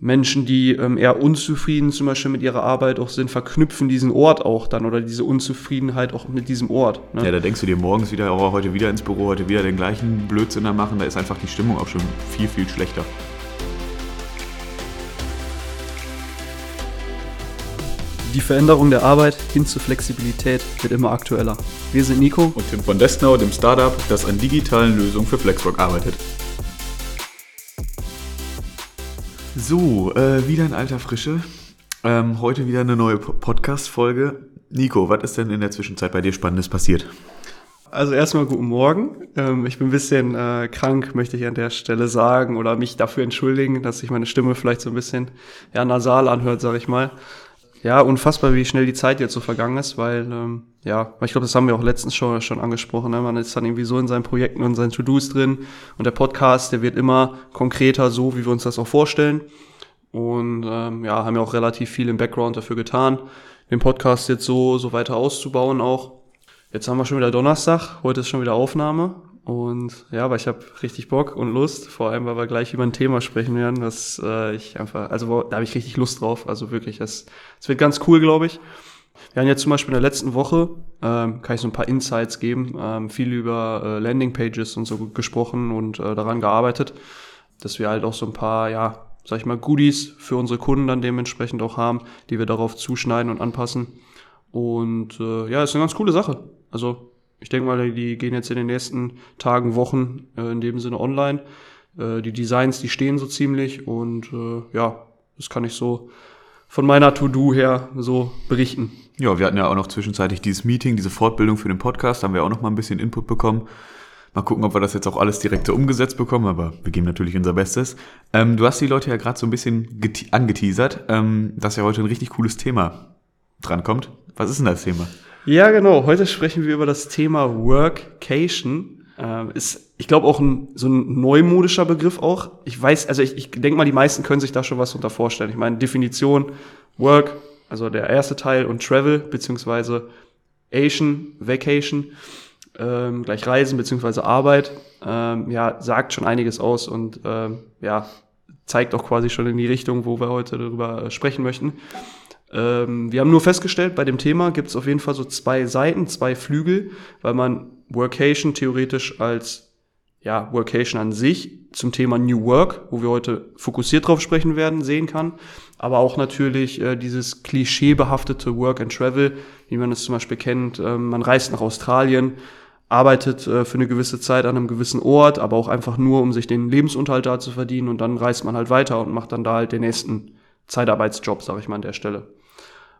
Menschen, die ähm, eher unzufrieden zum Beispiel mit ihrer Arbeit auch sind, verknüpfen diesen Ort auch dann oder diese Unzufriedenheit auch mit diesem Ort. Ne? Ja, da denkst du dir morgens wieder, oh, heute wieder ins Büro, heute wieder den gleichen Blödsinn da machen, da ist einfach die Stimmung auch schon viel, viel schlechter. Die Veränderung der Arbeit hin zu Flexibilität wird immer aktueller. Wir sind Nico und Tim von Destnau, dem Startup, das an digitalen Lösungen für Flexwork arbeitet. So, äh, wieder in alter Frische. Ähm, heute wieder eine neue Podcast-Folge. Nico, was ist denn in der Zwischenzeit bei dir Spannendes passiert? Also erstmal guten Morgen. Ähm, ich bin ein bisschen äh, krank, möchte ich an der Stelle sagen, oder mich dafür entschuldigen, dass sich meine Stimme vielleicht so ein bisschen ja, nasal anhört, sag ich mal. Ja, unfassbar, wie schnell die Zeit jetzt so vergangen ist, weil, ähm, ja, ich glaube, das haben wir auch letztens schon, schon angesprochen. Ne? Man ist dann irgendwie so in seinen Projekten und seinen To-Dos drin und der Podcast, der wird immer konkreter, so wie wir uns das auch vorstellen. Und ähm, ja, haben ja auch relativ viel im Background dafür getan, den Podcast jetzt so, so weiter auszubauen auch. Jetzt haben wir schon wieder Donnerstag, heute ist schon wieder Aufnahme und ja, aber ich habe richtig Bock und Lust, vor allem, weil wir gleich über ein Thema sprechen werden, was äh, ich einfach, also da habe ich richtig Lust drauf. Also wirklich, das wird ganz cool, glaube ich. Wir haben jetzt zum Beispiel in der letzten Woche, ähm, kann ich so ein paar Insights geben, ähm, viel über äh, Landingpages und so gesprochen und äh, daran gearbeitet, dass wir halt auch so ein paar, ja, sag ich mal, Goodies für unsere Kunden dann dementsprechend auch haben, die wir darauf zuschneiden und anpassen. Und äh, ja, ist eine ganz coole Sache. Also ich denke mal, die gehen jetzt in den nächsten Tagen, Wochen äh, in dem Sinne online. Äh, die Designs, die stehen so ziemlich und äh, ja, das kann ich so von meiner To-Do her so berichten. Ja, wir hatten ja auch noch zwischenzeitlich dieses Meeting, diese Fortbildung für den Podcast, haben wir auch noch mal ein bisschen Input bekommen. Mal gucken, ob wir das jetzt auch alles direkt umgesetzt bekommen, aber wir geben natürlich unser Bestes. Ähm, du hast die Leute ja gerade so ein bisschen angeteasert, ähm, dass ja heute ein richtig cooles Thema drankommt. Was ist denn das Thema? Ja, genau. Heute sprechen wir über das Thema Workcation. Äh, ist, ich glaube, auch ein, so ein neumodischer Begriff auch. Ich weiß, also ich, ich denke mal, die meisten können sich da schon was unter vorstellen. Ich meine, Definition, Work, also der erste Teil und Travel, beziehungsweise Asian, Vacation, ähm, gleich Reisen, beziehungsweise Arbeit, ähm, ja, sagt schon einiges aus und ähm, ja, zeigt auch quasi schon in die Richtung, wo wir heute darüber sprechen möchten. Ähm, wir haben nur festgestellt, bei dem Thema gibt es auf jeden Fall so zwei Seiten, zwei Flügel, weil man Workation theoretisch als ja, Workation an sich zum Thema New Work, wo wir heute fokussiert drauf sprechen werden, sehen kann. Aber auch natürlich äh, dieses klischeebehaftete Work and Travel, wie man es zum Beispiel kennt. Ähm, man reist nach Australien, arbeitet äh, für eine gewisse Zeit an einem gewissen Ort, aber auch einfach nur, um sich den Lebensunterhalt da zu verdienen und dann reist man halt weiter und macht dann da halt den nächsten Zeitarbeitsjob, sage ich mal an der Stelle.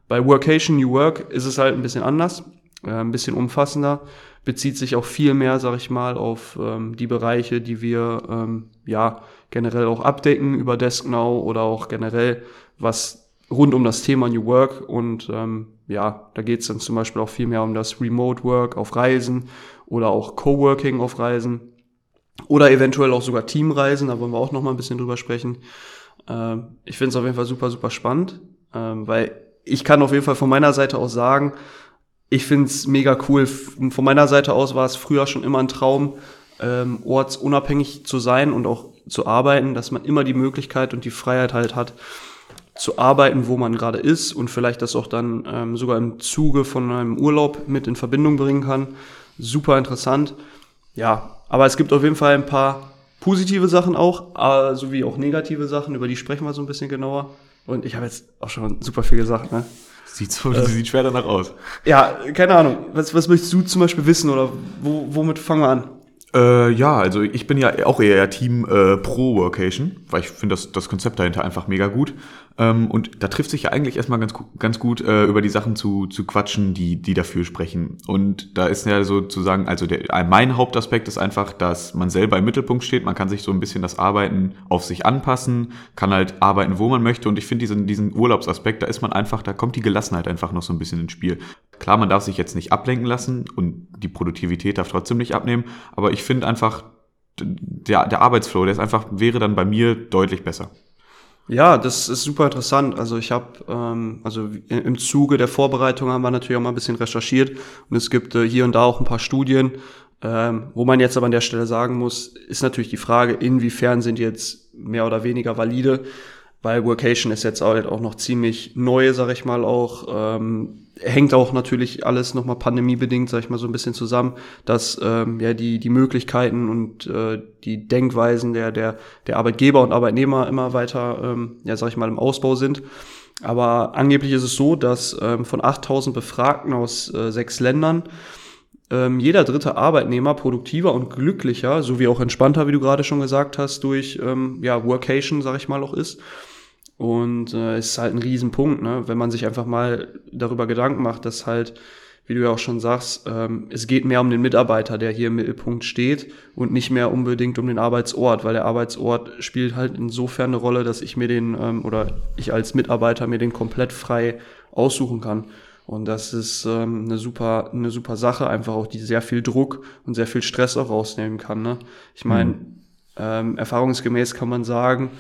Bei Workation New Work ist es halt ein bisschen anders, äh, ein bisschen umfassender, bezieht sich auch viel mehr, sag ich mal, auf ähm, die Bereiche, die wir ähm, ja generell auch abdecken über DeskNow oder auch generell was rund um das Thema New Work und ähm, ja, da geht es dann zum Beispiel auch viel mehr um das Remote Work auf Reisen oder auch Coworking auf Reisen oder eventuell auch sogar Teamreisen, da wollen wir auch noch mal ein bisschen drüber sprechen. Ähm, ich finde es auf jeden Fall super, super spannend, ähm, weil ich kann auf jeden Fall von meiner Seite aus sagen, ich finde es mega cool. Von meiner Seite aus war es früher schon immer ein Traum, ähm, ortsunabhängig zu sein und auch zu arbeiten, dass man immer die Möglichkeit und die Freiheit halt hat, zu arbeiten, wo man gerade ist und vielleicht das auch dann ähm, sogar im Zuge von einem Urlaub mit in Verbindung bringen kann. Super interessant. Ja, aber es gibt auf jeden Fall ein paar positive Sachen auch, äh, sowie auch negative Sachen, über die sprechen wir so ein bisschen genauer. Und ich habe jetzt auch schon super viel gesagt, ne? Sieht, so, äh, sieht schwer danach aus. Ja, keine Ahnung. Was, was möchtest du zum Beispiel wissen oder wo, womit fangen wir an? Äh, ja, also ich bin ja auch eher Team äh, Pro Workation, weil ich finde das, das Konzept dahinter einfach mega gut. Ähm, und da trifft sich ja eigentlich erstmal ganz, ganz gut, äh, über die Sachen zu, zu quatschen, die, die dafür sprechen. Und da ist ja sozusagen, also der, mein Hauptaspekt ist einfach, dass man selber im Mittelpunkt steht. Man kann sich so ein bisschen das Arbeiten auf sich anpassen, kann halt arbeiten, wo man möchte. Und ich finde diesen, diesen Urlaubsaspekt, da ist man einfach, da kommt die Gelassenheit einfach noch so ein bisschen ins Spiel. Klar, man darf sich jetzt nicht ablenken lassen und die Produktivität darf trotzdem nicht abnehmen. Aber ich finde einfach, der, der Arbeitsflow, der ist einfach, wäre dann bei mir deutlich besser. Ja, das ist super interessant. Also ich habe, ähm, also im Zuge der Vorbereitung haben wir natürlich auch mal ein bisschen recherchiert und es gibt äh, hier und da auch ein paar Studien, ähm, wo man jetzt aber an der Stelle sagen muss, ist natürlich die Frage, inwiefern sind jetzt mehr oder weniger valide. weil Workation ist jetzt halt auch noch ziemlich neu, sag ich mal auch. Ähm, hängt auch natürlich alles nochmal pandemiebedingt, sag ich mal, so ein bisschen zusammen, dass ähm, ja die, die Möglichkeiten und äh, die Denkweisen der, der, der Arbeitgeber und Arbeitnehmer immer weiter, ähm, ja, sag ich mal, im Ausbau sind. Aber angeblich ist es so, dass ähm, von 8000 Befragten aus äh, sechs Ländern ähm, jeder dritte Arbeitnehmer produktiver und glücklicher, sowie auch entspannter, wie du gerade schon gesagt hast, durch ähm, ja, Workation, sag ich mal, auch ist. Und äh, ist halt ein Riesenpunkt, ne? wenn man sich einfach mal darüber Gedanken macht, dass halt, wie du ja auch schon sagst, ähm, es geht mehr um den Mitarbeiter, der hier im Mittelpunkt steht und nicht mehr unbedingt um den Arbeitsort, weil der Arbeitsort spielt halt insofern eine Rolle, dass ich mir den ähm, oder ich als Mitarbeiter mir den komplett frei aussuchen kann. Und das ist ähm, eine super, eine super Sache, einfach auch, die sehr viel Druck und sehr viel Stress auch rausnehmen kann. Ne? Ich meine, mhm. ähm, erfahrungsgemäß kann man sagen,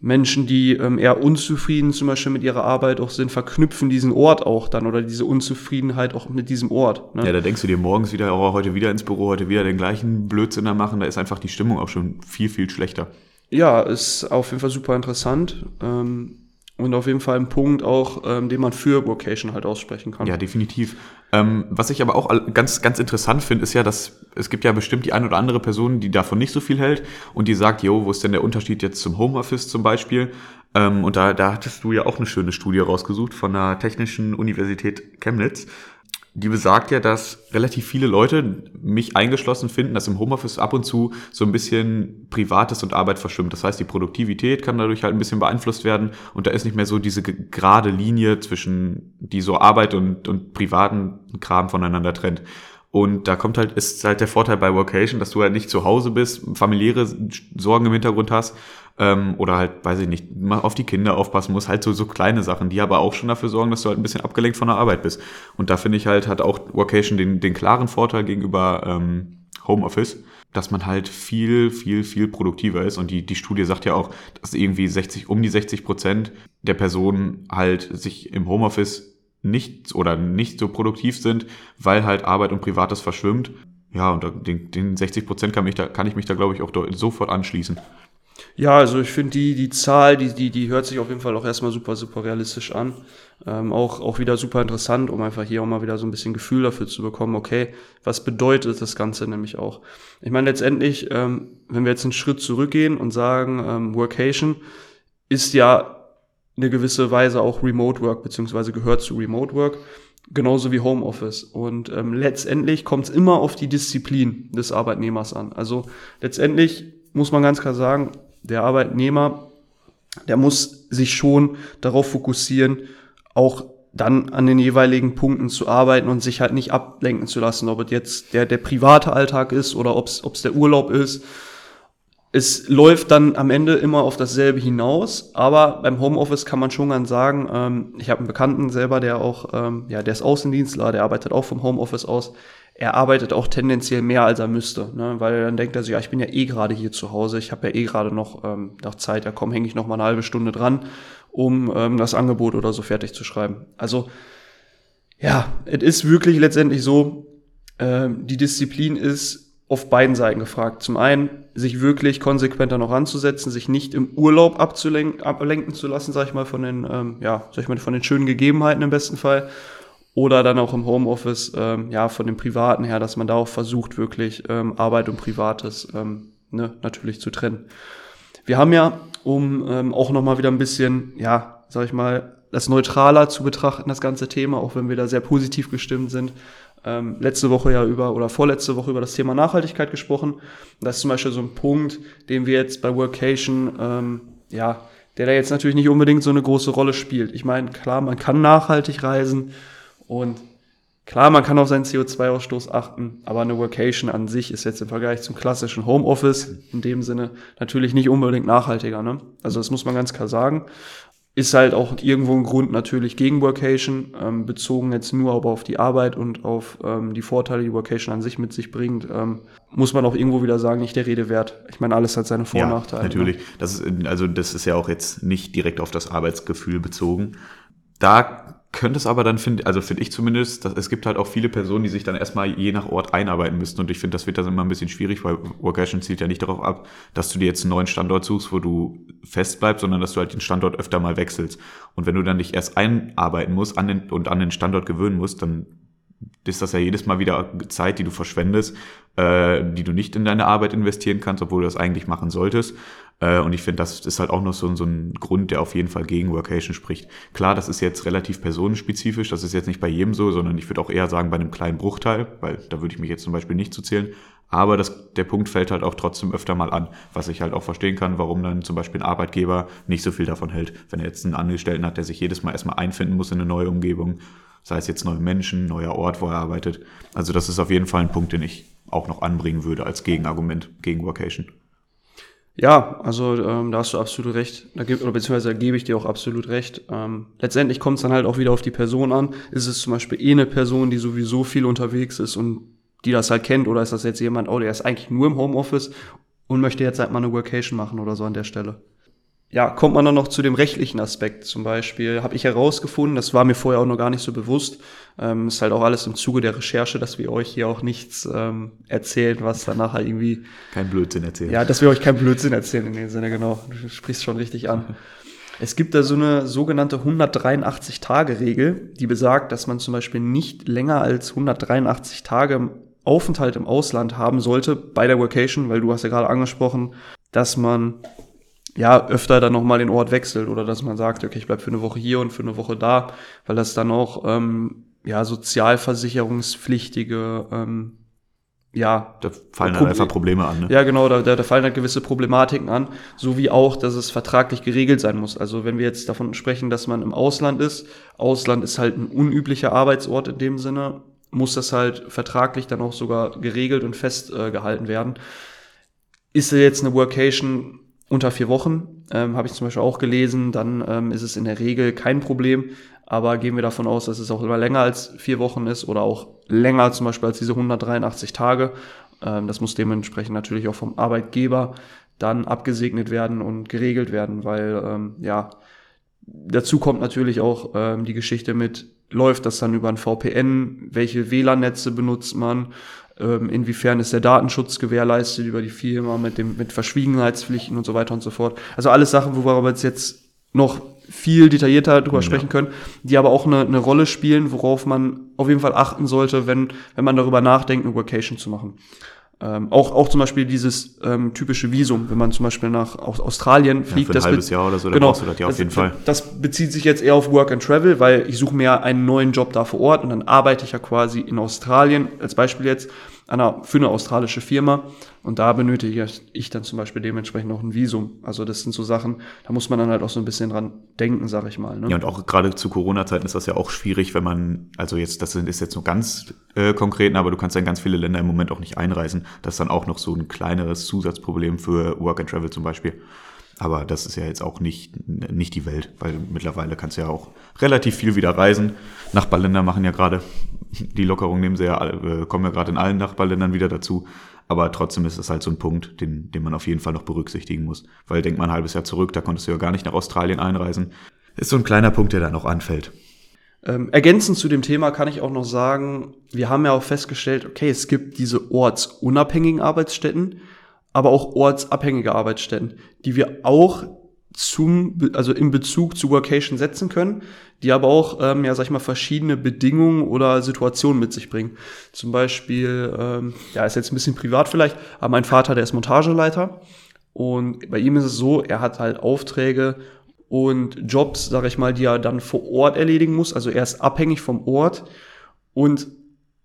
Menschen, die ähm, eher unzufrieden zum Beispiel mit ihrer Arbeit auch sind, verknüpfen diesen Ort auch dann oder diese Unzufriedenheit auch mit diesem Ort. Ne? Ja, da denkst du dir morgens wieder, oh, heute wieder ins Büro, heute wieder den gleichen Blödsinn da machen, da ist einfach die Stimmung auch schon viel, viel schlechter. Ja, ist auf jeden Fall super interessant. Ähm, und auf jeden Fall ein Punkt auch, ähm, den man für Vocation halt aussprechen kann. Ja, definitiv. Ähm, was ich aber auch ganz, ganz interessant finde, ist ja, dass es gibt ja bestimmt die eine oder andere Person, die davon nicht so viel hält und die sagt, jo, wo ist denn der Unterschied jetzt zum Homeoffice zum Beispiel? Ähm, und da, da hattest du ja auch eine schöne Studie rausgesucht von der Technischen Universität Chemnitz die besagt ja, dass relativ viele Leute, mich eingeschlossen, finden, dass im Homeoffice ab und zu so ein bisschen Privates und Arbeit verschwimmt. Das heißt, die Produktivität kann dadurch halt ein bisschen beeinflusst werden und da ist nicht mehr so diese gerade Linie zwischen, die so Arbeit und, und privaten Kram voneinander trennt. Und da kommt halt, ist halt der Vorteil bei Workation, dass du halt nicht zu Hause bist, familiäre Sorgen im Hintergrund hast ähm, oder halt, weiß ich nicht, mal auf die Kinder aufpassen musst, halt so, so kleine Sachen, die aber auch schon dafür sorgen, dass du halt ein bisschen abgelenkt von der Arbeit bist. Und da finde ich halt, hat auch Workation den, den klaren Vorteil gegenüber ähm, Homeoffice, dass man halt viel, viel, viel produktiver ist. Und die, die Studie sagt ja auch, dass irgendwie 60, um die 60 Prozent der Personen halt sich im Homeoffice nicht oder nicht so produktiv sind, weil halt Arbeit und Privates verschwimmt. Ja, und den, den 60 Prozent kann, da, kann ich mich da, glaube ich, auch sofort anschließen. Ja, also ich finde die, die Zahl, die, die, die hört sich auf jeden Fall auch erstmal super, super realistisch an. Ähm, auch, auch wieder super interessant, um einfach hier auch mal wieder so ein bisschen Gefühl dafür zu bekommen, okay, was bedeutet das Ganze nämlich auch? Ich meine, letztendlich, ähm, wenn wir jetzt einen Schritt zurückgehen und sagen, ähm, Workation ist ja eine gewisse Weise auch Remote Work, beziehungsweise gehört zu Remote Work, genauso wie Homeoffice. Und ähm, letztendlich kommt es immer auf die Disziplin des Arbeitnehmers an. Also letztendlich muss man ganz klar sagen, der Arbeitnehmer, der muss sich schon darauf fokussieren, auch dann an den jeweiligen Punkten zu arbeiten und sich halt nicht ablenken zu lassen, ob es jetzt der, der private Alltag ist oder ob es der Urlaub ist es läuft dann am Ende immer auf dasselbe hinaus, aber beim Homeoffice kann man schon ganz sagen, ähm, ich habe einen Bekannten selber, der auch, ähm, ja, der ist Außendienstler, der arbeitet auch vom Homeoffice aus. Er arbeitet auch tendenziell mehr, als er müsste, ne? weil dann denkt er sich, ja, ich bin ja eh gerade hier zu Hause, ich habe ja eh gerade noch, ähm, noch Zeit, ja komm, hänge ich noch mal eine halbe Stunde dran, um ähm, das Angebot oder so fertig zu schreiben. Also ja, es ist wirklich letztendlich so, ähm, die Disziplin ist auf beiden Seiten gefragt. Zum einen, sich wirklich konsequenter noch anzusetzen, sich nicht im Urlaub abzulenken, ablenken zu lassen, sag ich mal, von den, ähm, ja, sag ich mal, von den schönen Gegebenheiten im besten Fall. Oder dann auch im Homeoffice, ähm, ja, von dem Privaten her, dass man da auch versucht, wirklich ähm, Arbeit und Privates ähm, ne, natürlich zu trennen. Wir haben ja, um ähm, auch nochmal wieder ein bisschen, ja, sag ich mal, das neutraler zu betrachten, das ganze Thema, auch wenn wir da sehr positiv gestimmt sind, ähm, letzte Woche ja über oder vorletzte Woche über das Thema Nachhaltigkeit gesprochen. Das ist zum Beispiel so ein Punkt, den wir jetzt bei Workation, ähm, ja, der da jetzt natürlich nicht unbedingt so eine große Rolle spielt. Ich meine, klar, man kann nachhaltig reisen und klar, man kann auf seinen CO2-Ausstoß achten, aber eine Workation an sich ist jetzt im Vergleich zum klassischen Homeoffice in dem Sinne natürlich nicht unbedingt nachhaltiger. Ne? Also das muss man ganz klar sagen ist halt auch irgendwo ein Grund natürlich gegen Workation, ähm, bezogen jetzt nur aber auf die Arbeit und auf ähm, die Vorteile, die Workation an sich mit sich bringt, ähm, muss man auch irgendwo wieder sagen, nicht der Rede wert. Ich meine, alles hat seine Vor- und ja, Nachteile. Ne? Natürlich. Das ist, also das ist ja auch jetzt nicht direkt auf das Arbeitsgefühl bezogen. Da könnte es aber dann finden, also finde ich zumindest, dass, es gibt halt auch viele Personen, die sich dann erstmal je nach Ort einarbeiten müssen. Und ich finde, das wird dann immer ein bisschen schwierig, weil Workation zielt ja nicht darauf ab, dass du dir jetzt einen neuen Standort suchst, wo du fest bleibst, sondern dass du halt den Standort öfter mal wechselst. Und wenn du dann dich erst einarbeiten musst an den, und an den Standort gewöhnen musst, dann ist das ja jedes Mal wieder Zeit, die du verschwendest, äh, die du nicht in deine Arbeit investieren kannst, obwohl du das eigentlich machen solltest. Äh, und ich finde, das ist halt auch noch so, so ein Grund, der auf jeden Fall gegen Workation spricht. Klar, das ist jetzt relativ personenspezifisch, das ist jetzt nicht bei jedem so, sondern ich würde auch eher sagen bei einem kleinen Bruchteil, weil da würde ich mich jetzt zum Beispiel nicht zu zählen. Aber das, der Punkt fällt halt auch trotzdem öfter mal an, was ich halt auch verstehen kann, warum dann zum Beispiel ein Arbeitgeber nicht so viel davon hält. Wenn er jetzt einen Angestellten hat, der sich jedes Mal erstmal einfinden muss in eine neue Umgebung, sei es jetzt neue Menschen, neuer Ort, wo er arbeitet. Also das ist auf jeden Fall ein Punkt, den ich auch noch anbringen würde als Gegenargument gegen Workation. Ja, also ähm, da hast du absolut recht. Da gibt, oder beziehungsweise da gebe ich dir auch absolut recht. Ähm, letztendlich kommt es dann halt auch wieder auf die Person an. Ist es zum Beispiel eh eine Person, die sowieso viel unterwegs ist und die das halt kennt, oder ist das jetzt jemand, oh, der ist eigentlich nur im Homeoffice und möchte jetzt halt mal eine Workation machen oder so an der Stelle ja, kommt man dann noch zu dem rechtlichen Aspekt. Zum Beispiel habe ich herausgefunden, das war mir vorher auch noch gar nicht so bewusst, ähm, ist halt auch alles im Zuge der Recherche, dass wir euch hier auch nichts ähm, erzählen, was dann nachher irgendwie... Kein Blödsinn erzählen. Ja, dass wir euch kein Blödsinn erzählen in dem Sinne, genau. Du sprichst schon richtig an. Es gibt da so eine sogenannte 183-Tage-Regel, die besagt, dass man zum Beispiel nicht länger als 183 Tage Aufenthalt im Ausland haben sollte bei der Workation, weil du hast ja gerade angesprochen, dass man ja, öfter dann nochmal den Ort wechselt oder dass man sagt, okay, ich bleib für eine Woche hier und für eine Woche da, weil das dann auch ähm, ja, sozialversicherungspflichtige ähm, ja, da fallen dann einfach Probleme an. Ne? Ja, genau, da, da, da fallen dann gewisse Problematiken an, so wie auch, dass es vertraglich geregelt sein muss. Also wenn wir jetzt davon sprechen, dass man im Ausland ist, Ausland ist halt ein unüblicher Arbeitsort in dem Sinne, muss das halt vertraglich dann auch sogar geregelt und festgehalten äh, werden. Ist jetzt eine Workation unter vier Wochen, ähm, habe ich zum Beispiel auch gelesen, dann ähm, ist es in der Regel kein Problem. Aber gehen wir davon aus, dass es auch immer länger als vier Wochen ist oder auch länger zum Beispiel als diese 183 Tage. Ähm, das muss dementsprechend natürlich auch vom Arbeitgeber dann abgesegnet werden und geregelt werden, weil ähm, ja, dazu kommt natürlich auch ähm, die Geschichte mit, läuft das dann über ein VPN, welche WLAN-Netze benutzt man, inwiefern ist der Datenschutz gewährleistet über die Firma mit dem mit Verschwiegenheitspflichten und so weiter und so fort. Also alles Sachen, wo wir jetzt noch viel detaillierter drüber ja. sprechen können, die aber auch eine, eine Rolle spielen, worauf man auf jeden Fall achten sollte, wenn, wenn man darüber nachdenkt, eine Vacation zu machen. Ähm, auch, auch zum Beispiel dieses ähm, typische Visum, wenn man zum Beispiel nach Australien fliegt. Ja, für ein das halbes Jahr oder so, genau, brauchst du das ja auf jeden Fall. Das bezieht sich jetzt eher auf Work and Travel, weil ich suche mir einen neuen Job da vor Ort und dann arbeite ich ja quasi in Australien, als Beispiel jetzt, einer, für eine australische Firma. Und da benötige ich dann zum Beispiel dementsprechend noch ein Visum. Also das sind so Sachen, da muss man dann halt auch so ein bisschen dran denken, sag ich mal. Ne? Ja, und auch gerade zu Corona-Zeiten ist das ja auch schwierig, wenn man, also jetzt, das ist jetzt nur ganz äh, konkret, aber du kannst ja in ganz viele Länder im Moment auch nicht einreisen. Das ist dann auch noch so ein kleineres Zusatzproblem für Work and Travel zum Beispiel. Aber das ist ja jetzt auch nicht, nicht die Welt, weil mittlerweile kannst du ja auch relativ viel wieder reisen. Nachbarländer machen ja gerade die Lockerung, nehmen sie ja, äh, kommen ja gerade in allen Nachbarländern wieder dazu. Aber trotzdem ist das halt so ein Punkt, den, den man auf jeden Fall noch berücksichtigen muss. Weil denk mal ein halbes Jahr zurück, da konntest du ja gar nicht nach Australien einreisen. Ist so ein kleiner Punkt, der da noch anfällt. Ähm, ergänzend zu dem Thema kann ich auch noch sagen, wir haben ja auch festgestellt, okay, es gibt diese ortsunabhängigen Arbeitsstätten aber auch ortsabhängige Arbeitsstätten, die wir auch zum, also in Bezug zu Workation setzen können, die aber auch, ähm, ja, sag ich mal, verschiedene Bedingungen oder Situationen mit sich bringen. Zum Beispiel, ähm, ja, ist jetzt ein bisschen privat vielleicht, aber mein Vater, der ist Montageleiter und bei ihm ist es so, er hat halt Aufträge und Jobs, sag ich mal, die er dann vor Ort erledigen muss. Also er ist abhängig vom Ort und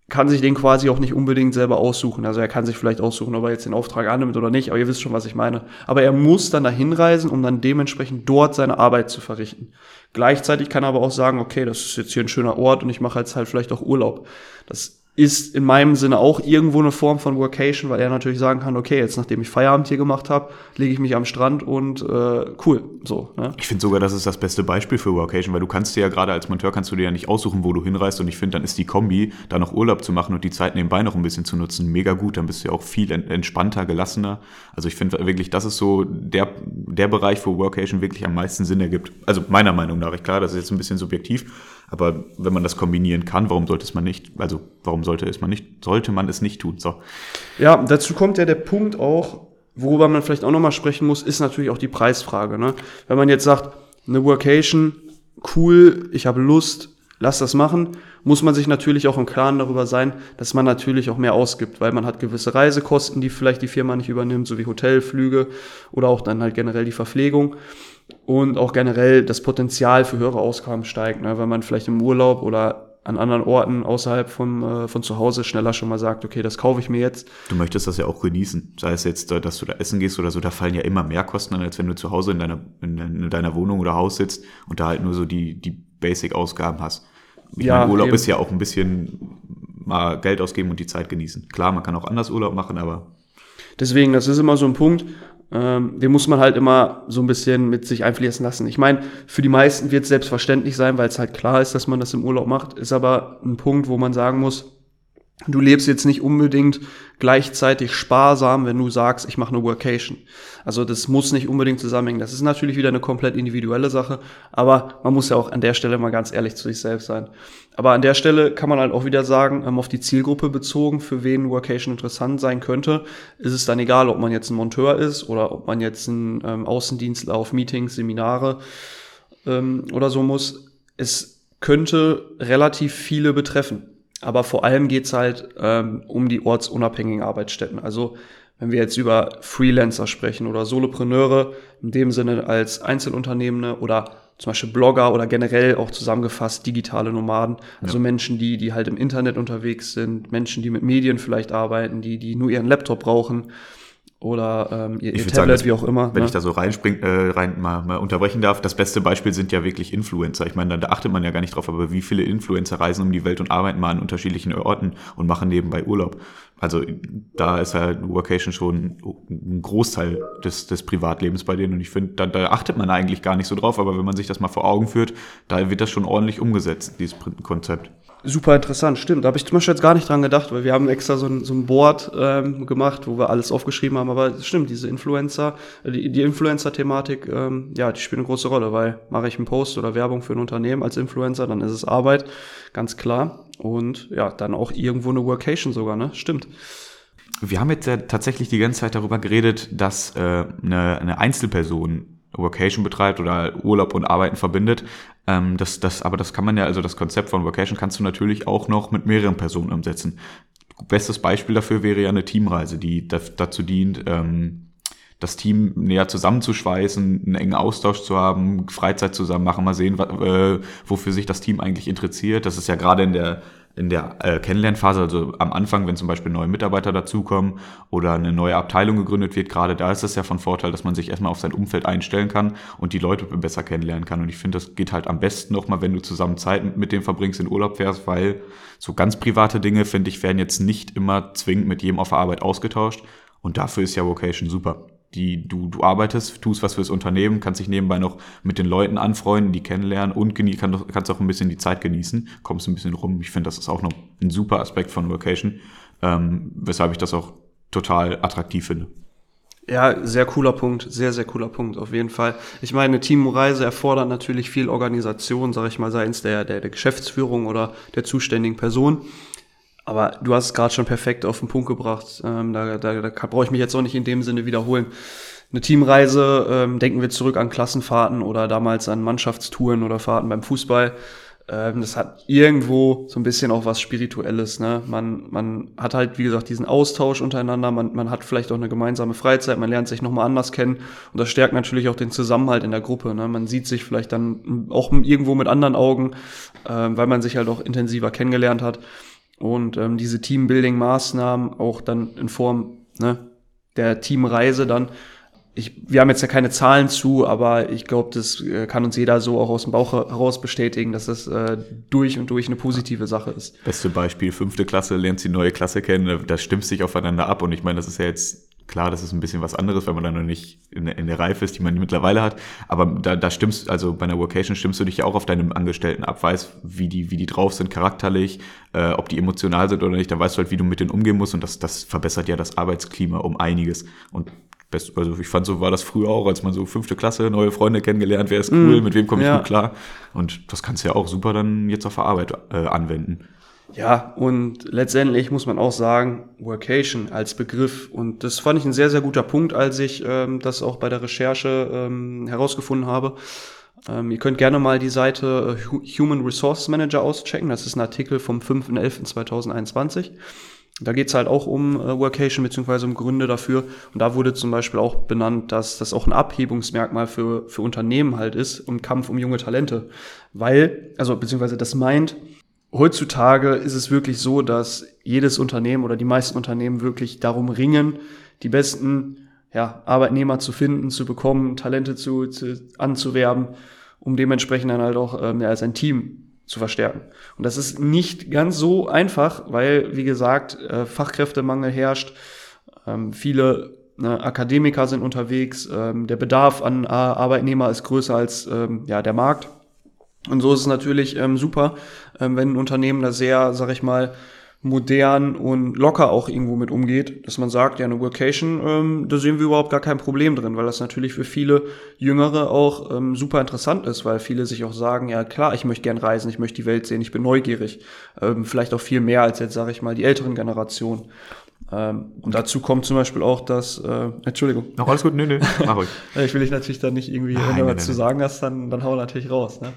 kann sich den quasi auch nicht unbedingt selber aussuchen. Also er kann sich vielleicht aussuchen, ob er jetzt den Auftrag annimmt oder nicht, aber ihr wisst schon, was ich meine. Aber er muss dann dahin reisen, um dann dementsprechend dort seine Arbeit zu verrichten. Gleichzeitig kann er aber auch sagen, okay, das ist jetzt hier ein schöner Ort und ich mache jetzt halt vielleicht auch Urlaub. Das ist in meinem Sinne auch irgendwo eine Form von Workation, weil er natürlich sagen kann, okay, jetzt nachdem ich Feierabend hier gemacht habe, lege ich mich am Strand und äh, cool, so. Ne? Ich finde sogar, das ist das beste Beispiel für Workation, weil du kannst dir ja gerade als Monteur kannst du dir ja nicht aussuchen, wo du hinreist und ich finde, dann ist die Kombi, da noch Urlaub zu machen und die Zeit nebenbei noch ein bisschen zu nutzen, mega gut, dann bist du ja auch viel entspannter, gelassener. Also ich finde wirklich, das ist so der, der Bereich, wo Workation wirklich am meisten Sinn ergibt. Also meiner Meinung nach, klar, das ist jetzt ein bisschen subjektiv, Aber wenn man das kombinieren kann, warum sollte es man nicht, also warum sollte es man nicht, sollte man es nicht tun? So. Ja, dazu kommt ja der Punkt auch, worüber man vielleicht auch nochmal sprechen muss, ist natürlich auch die Preisfrage. Ne? Wenn man jetzt sagt, eine Workation, cool, ich habe Lust, lass das machen, muss man sich natürlich auch im Klaren darüber sein, dass man natürlich auch mehr ausgibt, weil man hat gewisse Reisekosten, die vielleicht die Firma nicht übernimmt, so wie Hotelflüge oder auch dann halt generell die Verpflegung und auch generell das Potenzial für höhere Ausgaben steigt, ne? weil man vielleicht im Urlaub oder an anderen Orten außerhalb von, äh, von zu Hause schneller schon mal sagt, okay, das kaufe ich mir jetzt. Du möchtest das ja auch genießen. Sei es jetzt, äh, dass du da essen gehst oder so, da fallen ja immer mehr Kosten an, als wenn du zu Hause in deiner, in deiner Wohnung oder Haus sitzt und da halt nur so die, die Basic-Ausgaben hast. Ich ja, meine, Urlaub eben. ist ja auch ein bisschen mal Geld ausgeben und die Zeit genießen. Klar, man kann auch anders Urlaub machen, aber. Deswegen, das ist immer so ein Punkt ähm, den muss man halt immer so ein bisschen mit sich einfließen lassen. Ich meine, für die meisten wird es selbstverständlich sein, weil es halt klar ist, dass man das im Urlaub macht, ist aber ein Punkt, wo man sagen muss, Du lebst jetzt nicht unbedingt gleichzeitig sparsam, wenn du sagst, ich mache eine Workation. Also das muss nicht unbedingt zusammenhängen. Das ist natürlich wieder eine komplett individuelle Sache, aber man muss ja auch an der Stelle mal ganz ehrlich zu sich selbst sein. Aber an der Stelle kann man halt auch wieder sagen, ähm, auf die Zielgruppe bezogen, für wen Workation interessant sein könnte, ist es dann egal, ob man jetzt ein Monteur ist oder ob man jetzt ein ähm, Außendienstler auf Meetings, Seminare ähm, oder so muss. Es könnte relativ viele betreffen. Aber vor allem geht's halt ähm, um die ortsunabhängigen Arbeitsstätten. Also wenn wir jetzt über Freelancer sprechen oder Solopreneure, in dem Sinne als Einzelunternehmende oder zum Beispiel Blogger oder generell auch zusammengefasst digitale Nomaden, also ja. Menschen, die, die halt im Internet unterwegs sind, Menschen, die mit Medien vielleicht arbeiten, die, die nur ihren Laptop brauchen oder ähm, ihr, ihr Tablet, sagen, wie auch immer. Wenn ne? ich da so reinspringen, äh, rein mal, mal unterbrechen darf, das beste Beispiel sind ja wirklich Influencer. Ich meine, da, da achtet man ja gar nicht drauf, aber wie viele Influencer reisen um die Welt und arbeiten mal an unterschiedlichen Orten und machen nebenbei Urlaub. Also da ist ja Workation schon ein Großteil des, des Privatlebens bei denen und ich finde, da, da achtet man eigentlich gar nicht so drauf, aber wenn man sich das mal vor Augen führt, da wird das schon ordentlich umgesetzt, dieses Konzept. Super interessant, stimmt. Da habe ich zum Beispiel jetzt gar nicht dran gedacht, weil wir haben extra so ein, so ein Board ähm, gemacht, wo wir alles aufgeschrieben haben. Aber stimmt, diese Influencer, äh, die, die Influencer-Thematik, ähm, ja, die spielt eine große Rolle, weil mache ich einen Post oder Werbung für ein Unternehmen als Influencer, dann ist es Arbeit, ganz klar. Und ja, dann auch irgendwo eine Workation sogar, ne? Stimmt. Wir haben jetzt ja tatsächlich die ganze Zeit darüber geredet, dass äh, eine, eine Einzelperson Workation betreibt oder Urlaub und Arbeiten verbindet. Ähm, das, das, aber das kann man ja, also das Konzept von Workation kannst du natürlich auch noch mit mehreren Personen umsetzen. Bestes Beispiel dafür wäre ja eine Teamreise, die dazu dient, ähm, das Team näher zusammenzuschweißen, einen engen Austausch zu haben, Freizeit zusammen machen, mal sehen, äh, wofür sich das Team eigentlich interessiert. Das ist ja gerade in der in der äh, Kennenlernphase, also am Anfang, wenn zum Beispiel neue Mitarbeiter dazukommen oder eine neue Abteilung gegründet wird, gerade da ist es ja von Vorteil, dass man sich erstmal auf sein Umfeld einstellen kann und die Leute besser kennenlernen kann. Und ich finde, das geht halt am besten nochmal, wenn du zusammen Zeit mit dem verbringst, in Urlaub fährst, weil so ganz private Dinge, finde ich, werden jetzt nicht immer zwingend mit jedem auf der Arbeit ausgetauscht. Und dafür ist ja Vocation super die du, du arbeitest, tust was fürs Unternehmen, kannst dich nebenbei noch mit den Leuten anfreunden, die kennenlernen und kann, kannst auch ein bisschen die Zeit genießen, kommst ein bisschen rum. Ich finde, das ist auch noch ein super Aspekt von Vacation, ähm, weshalb ich das auch total attraktiv finde. Ja, sehr cooler Punkt, sehr, sehr cooler Punkt, auf jeden Fall. Ich meine, eine Teamreise erfordert natürlich viel Organisation, sage ich mal, seitens der, der, der Geschäftsführung oder der zuständigen Person. Aber du hast es gerade schon perfekt auf den Punkt gebracht. Ähm, da da, da brauche ich mich jetzt auch nicht in dem Sinne wiederholen. Eine Teamreise, ähm, denken wir zurück an Klassenfahrten oder damals an Mannschaftstouren oder Fahrten beim Fußball. Ähm, das hat irgendwo so ein bisschen auch was Spirituelles. Ne? Man, man hat halt, wie gesagt, diesen Austausch untereinander. Man, man hat vielleicht auch eine gemeinsame Freizeit. Man lernt sich nochmal anders kennen. Und das stärkt natürlich auch den Zusammenhalt in der Gruppe. Ne? Man sieht sich vielleicht dann auch irgendwo mit anderen Augen, äh, weil man sich halt auch intensiver kennengelernt hat. Und ähm, diese Teambuilding-Maßnahmen auch dann in Form ne, der Teamreise dann. Ich, wir haben jetzt ja keine Zahlen zu, aber ich glaube, das äh, kann uns jeder so auch aus dem Bauch heraus bestätigen, dass das äh, durch und durch eine positive Sache ist. Beste Beispiel, fünfte Klasse, lernt sie neue Klasse kennen, da stimmt sich aufeinander ab und ich meine, das ist ja jetzt Klar, das ist ein bisschen was anderes, weil man dann noch nicht in, in der Reife ist, die man mittlerweile hat. Aber da, da stimmst, also bei einer Workation stimmst du dich ja auch auf deinem Angestellten ab, weißt, wie die, wie die drauf sind, charakterlich, äh, ob die emotional sind oder nicht, dann weißt du halt, wie du mit denen umgehen musst und das, das verbessert ja das Arbeitsklima um einiges. Und best, also ich fand so war das früher auch, als man so fünfte Klasse, neue Freunde kennengelernt, wer ist cool, mm, mit wem komme ich ja. gut klar. Und das kannst du ja auch super dann jetzt auf der Arbeit äh, anwenden. Ja, und letztendlich muss man auch sagen, Workation als Begriff. Und das fand ich ein sehr, sehr guter Punkt, als ich ähm, das auch bei der Recherche ähm, herausgefunden habe. Ähm, ihr könnt gerne mal die Seite äh, Human Resource Manager auschecken. Das ist ein Artikel vom 5.11.2021. Da geht's halt auch um äh, Workation beziehungsweise um Gründe dafür. Und da wurde zum Beispiel auch benannt, dass das auch ein Abhebungsmerkmal für, für Unternehmen halt ist im Kampf um junge Talente. Weil, also beziehungsweise das meint, heutzutage ist es wirklich so, dass jedes Unternehmen oder die meisten Unternehmen wirklich darum ringen, die besten ja, Arbeitnehmer zu finden, zu bekommen, Talente zu, zu anzuwerben, um dementsprechend dann halt auch ähm, ja, als ein Team zu verstärken. Und das ist nicht ganz so einfach, weil, wie gesagt, äh, Fachkräftemangel herrscht. Ähm, viele ne, Akademiker sind unterwegs. Ähm, der Bedarf an äh, Arbeitnehmer ist größer als ähm, ja, der Markt. Und so ist es natürlich ähm, super, ähm, wenn ein Unternehmen da sehr, sag ich mal, modern und locker auch irgendwo mit umgeht, dass man sagt, ja, eine Workation, ähm, da sehen wir überhaupt gar kein Problem drin, weil das natürlich für viele Jüngere auch ähm, super interessant ist, weil viele sich auch sagen, ja klar, ich möchte gern reisen, ich möchte die Welt sehen, ich bin neugierig, ähm, vielleicht auch viel mehr als jetzt, sage ich mal, die älteren Generationen. Ähm, und dazu kommt zum Beispiel auch, dass, äh, Entschuldigung. Noch alles gut, nö, nö, mach ruhig. ich will dich natürlich dann nicht irgendwie, wenn du was zu sagen hast, dann, dann hau natürlich raus. Ne?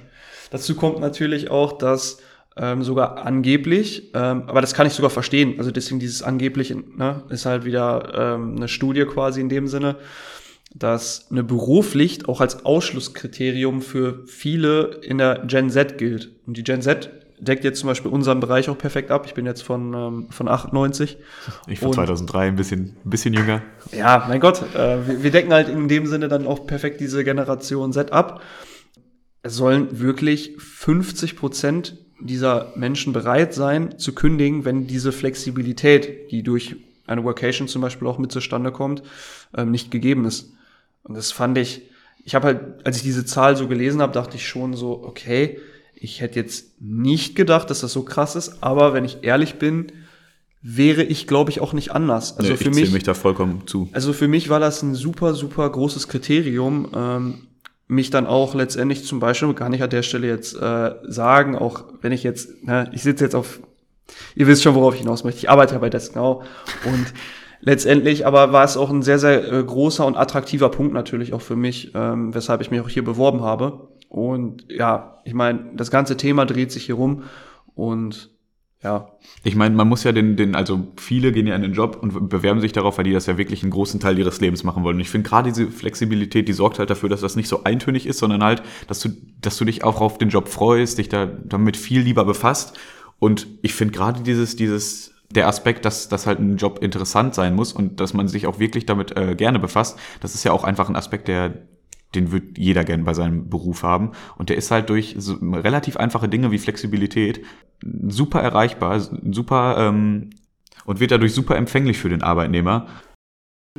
Dazu kommt natürlich auch, dass ähm, sogar angeblich, ähm, aber das kann ich sogar verstehen. Also deswegen dieses angeblich ne, ist halt wieder ähm, eine Studie quasi in dem Sinne, dass eine Büropflicht auch als Ausschlusskriterium für viele in der Gen Z gilt. Und die Gen Z deckt jetzt zum Beispiel unseren Bereich auch perfekt ab. Ich bin jetzt von, ähm, von 98. Ich von 2003, ein bisschen, ein bisschen jünger. Ja, mein Gott, äh, wir, wir decken halt in dem Sinne dann auch perfekt diese Generation Z ab. Es sollen wirklich 50 Prozent dieser Menschen bereit sein zu kündigen, wenn diese Flexibilität, die durch eine Workation zum Beispiel auch mit zustande kommt, ähm, nicht gegeben ist. Und das fand ich, ich habe halt, als ich diese Zahl so gelesen habe, dachte ich schon so, okay, ich hätte jetzt nicht gedacht, dass das so krass ist, aber wenn ich ehrlich bin, wäre ich, glaube ich, auch nicht anders. Also nee, für mich, mich da vollkommen zu. Also für mich war das ein super, super großes Kriterium, ähm, mich dann auch letztendlich zum Beispiel, kann ich an der Stelle jetzt äh, sagen, auch wenn ich jetzt, ne, ich sitze jetzt auf, ihr wisst schon, worauf ich hinaus möchte, ich arbeite ja bei Desknow und letztendlich aber war es auch ein sehr, sehr äh, großer und attraktiver Punkt natürlich auch für mich, ähm, weshalb ich mich auch hier beworben habe. Und ja, ich meine, das ganze Thema dreht sich hier rum. Und ja. Ich meine, man muss ja den, den, also viele gehen ja in den Job und bewerben sich darauf, weil die das ja wirklich einen großen Teil ihres Lebens machen wollen. Und ich finde gerade diese Flexibilität, die sorgt halt dafür, dass das nicht so eintönig ist, sondern halt, dass du, dass du dich auch auf den Job freust, dich da damit viel lieber befasst. Und ich finde gerade dieses, dieses, der Aspekt, dass, dass halt ein Job interessant sein muss und dass man sich auch wirklich damit äh, gerne befasst, das ist ja auch einfach ein Aspekt, der, den wird jeder gern bei seinem Beruf haben. Und der ist halt durch so relativ einfache Dinge wie Flexibilität super erreichbar, super ähm, und wird dadurch super empfänglich für den Arbeitnehmer.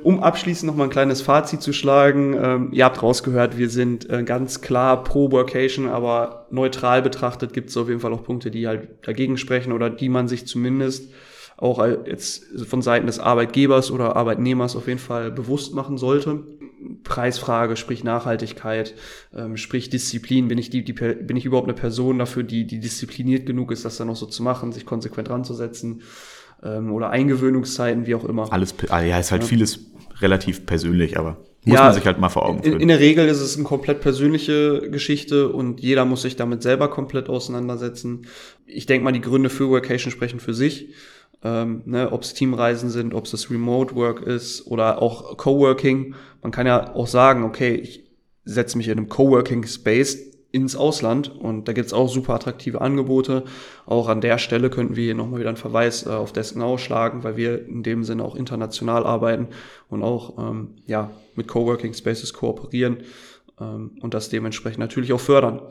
Um abschließend noch mal ein kleines Fazit zu schlagen, ähm, ihr habt rausgehört, wir sind äh, ganz klar pro Workation, aber neutral betrachtet gibt es auf jeden Fall auch Punkte, die halt dagegen sprechen oder die man sich zumindest auch jetzt von Seiten des Arbeitgebers oder Arbeitnehmers auf jeden Fall bewusst machen sollte. Preisfrage, sprich Nachhaltigkeit, ähm, sprich Disziplin. Bin ich, die, die, bin ich überhaupt eine Person dafür, die, die diszipliniert genug ist, das dann auch so zu machen, sich konsequent ranzusetzen? Ähm, oder Eingewöhnungszeiten, wie auch immer. Alles, ah, ja, ist halt ja. vieles relativ persönlich, aber muss ja, man sich halt mal vor Augen führen. In, in, der Regel ist es eine komplett persönliche Geschichte und jeder muss sich damit selber komplett auseinandersetzen. Ich denke mal, die Gründe für Workation sprechen für sich ähm, ne, ob es Teamreisen sind, ob es das Remote Work ist oder auch Coworking. Man kann ja auch sagen, okay, ich setze mich in einem Coworking Space ins Ausland und da gibt's auch super attraktive Angebote. Auch an der Stelle könnten wir hier nochmal wieder einen Verweis äh, auf Desk Now schlagen, weil wir in dem Sinne auch international arbeiten und auch ähm, ja, mit Coworking Spaces kooperieren ähm, und das dementsprechend natürlich auch fördern.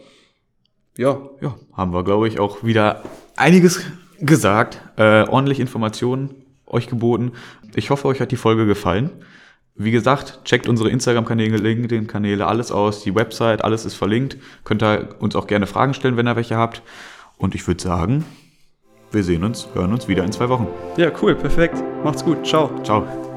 Ja. Ja, haben wir, glaube ich, auch wieder einiges gesagt, äh, ordentlich Informationen euch geboten. Ich hoffe, euch hat die Folge gefallen. Wie gesagt, checkt unsere Instagram-Kanäle, LinkedIn-Kanäle, alles aus, die Website, alles ist verlinkt. Könnt ihr uns auch gerne Fragen stellen, wenn ihr welche habt. Und ich würde sagen, wir sehen uns, hören uns wieder in zwei Wochen. Ja, cool, perfekt. Macht's gut. Ciao. Ciao.